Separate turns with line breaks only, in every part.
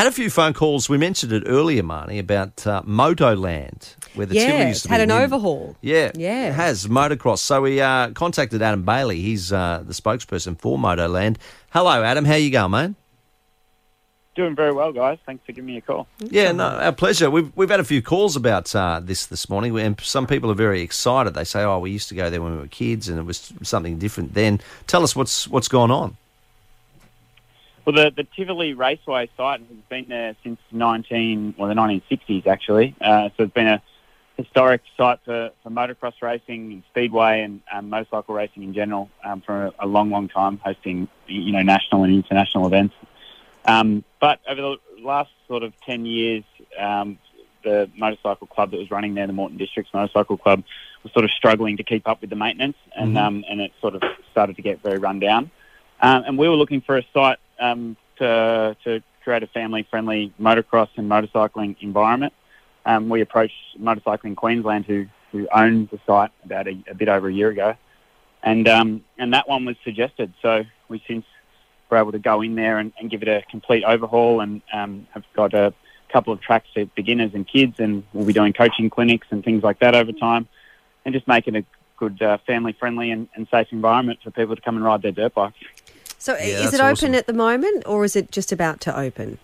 had a few phone calls. We mentioned it earlier, Marnie, about uh, Motoland, where the
yeah,
Tivoli used to
had
be.
an
new.
overhaul.
Yeah,
Yeah.
it has motocross. So we uh, contacted Adam Bailey. He's uh, the spokesperson for Motoland. Hello, Adam. How you going, man?
Doing very well, guys. Thanks for giving me a call.
Yeah, no, our pleasure. We've we've had a few calls about uh, this this morning, and some people are very excited. They say, "Oh, we used to go there when we were kids, and it was something different then." Tell us what's what's gone on.
Well, the, the Tivoli Raceway site has been there since 19, well, the 1960s actually. Uh, so it's been a historic site for, for motocross racing and speedway and um, motorcycle racing in general um, for a, a long, long time, hosting you know national and international events. Um, but over the last sort of 10 years, um, the motorcycle club that was running there, the Morton Districts Motorcycle Club, was sort of struggling to keep up with the maintenance, and
Mhm.
um, and it sort of started to get very run down. Um, and we were looking for a site um, to to create a family-friendly motocross and motorcycling environment. Um, we approached Motorcycling Queensland, who who owned the site about a, a bit over a year ago, and um, and that one was suggested. So we since were able to go in there and, and give it a complete overhaul, and um, have got a couple of tracks for beginners and kids, and we'll be doing coaching clinics and things like that over time, and just making a good uh, family-friendly and, and safe environment for people to come and ride their dirt bikes.
So
Yeah,
is it open
awesome.
at the moment or is it just about to open?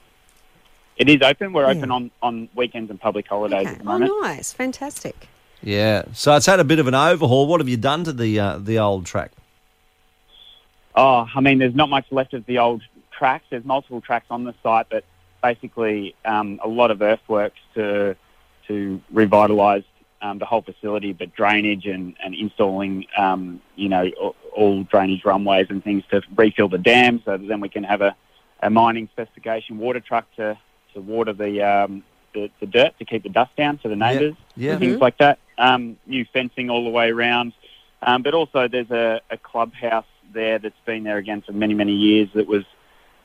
It is open. We're
Yeah.
open on, on weekends and public holidays
Okay.
at the moment.
Oh, nice. Fantastic.
Yeah, so it's had a bit of an overhaul. What have you done to the uh, the old track?
Oh, I mean, there's not much left of the old tracks. There's multiple tracks on the site, but basically um, a lot of earthworks to to revitalise um, the whole facility, but drainage and, and installing, um, you know, all, drainage runways and things to refill the dam, so that then we can have a, a mining specification water truck to, to water the, um, the the dirt to keep the dust down for the neighbours
Yeah,
and things like that. Um, new fencing all the way around. Um, but also there's a, a clubhouse there that's been there again for many, many years that was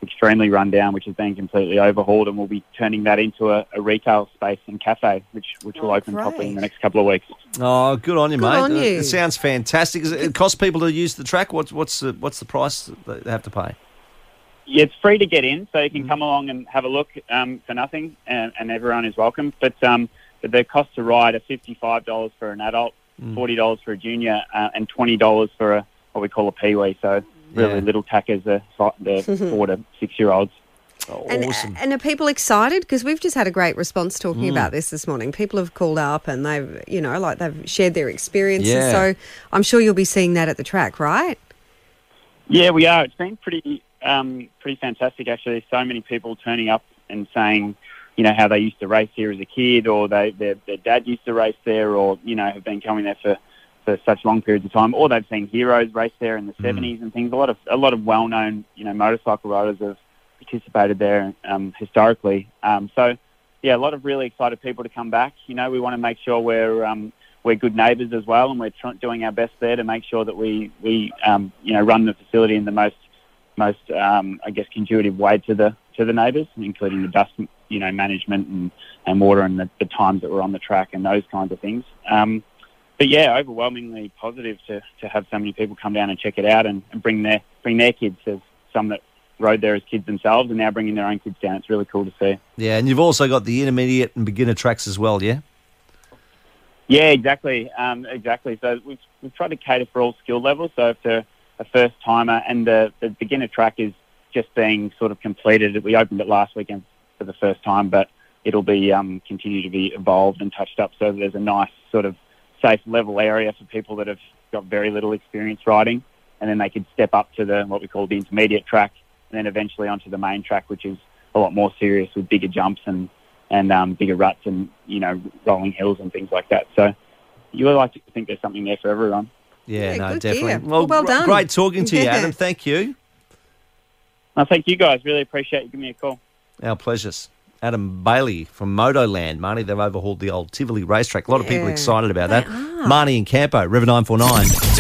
extremely run down, which has been completely overhauled, and we'll be turning that into a, a retail space and cafe, which which will
Oh,
open properly in the next couple of weeks.
Oh, good on you,
Good
mate.
on you.
It sounds fantastic. Does It cost people to use the track. What's what's the, what's the price that they have to pay?
Yeah, it's free to get in, so you
Mm.
can come along and have a look um, for nothing, and, and everyone is welcome. But um, but the cost to ride are fifty-five dollars for an adult,
Mm.
forty dollars for a junior, uh, and twenty dollars for a what we call a peewee. So really
Yeah.
little tackers, the the four to six-year-olds.
And,
awesome.
and are people excited? Because we've just had a great response talking
Mm.
about this this morning. People have called up and they've, you know, like they've shared their experiences.
Yeah.
So I'm sure you'll be seeing that at the track, right?
Yeah, we are. It's been pretty um, pretty fantastic actually. So many people turning up and saying, you know, how they used to race here as a kid, or they their, their dad used to race there, or you know, have been coming there for, for such long periods of time, or they've seen heroes race there in the
Mm.
seventies and things. A lot of a lot of well known you know motorcycle riders have participated there um, historically. Um, so yeah, a lot of really excited people to come back. You know, we want to make sure we're um, we're good neighbours as well, and we're tr- doing our best there to make sure that we we um, you know run the facility in the most most um, I guess conducive way to the to the neighbours, including the dust you know management and, and water and the, the times that we're on the track and those kinds of things. Um, but yeah, overwhelmingly positive to, to have so many people come down and check it out and, and bring their bring their kids. There's some that rode there as kids themselves and now bringing their own kids down. It's really cool to see.
Yeah, and you've also got the intermediate and beginner tracks as well. Yeah.
Yeah, exactly, um, exactly. So we've we've tried to cater for all skill levels. So if they're a first timer and the, the beginner track is just being sort of completed, we opened it last weekend for the first time, but it'll be um, continue to be evolved and touched up. So there's a nice sort of safe level area for people that have got very little experience riding, and then they could step up to the what we call the intermediate track, and then eventually onto the main track, which is a lot more serious with bigger jumps and and um, bigger ruts and you know rolling hills and things like that. So you would like to think there's something there for everyone.
Yeah,
Yeah,
no, definitely.
gear. Well, well done.
Great talking to you,
Yeah.
Adam. Thank you.
Well, thank you guys. Really appreciate you giving me a call.
Our pleasures. Adam Bailey from Motoland. Marnie, they've overhauled the old Tivoli racetrack. A lot of people excited about that. Marnie and Campo, River 949.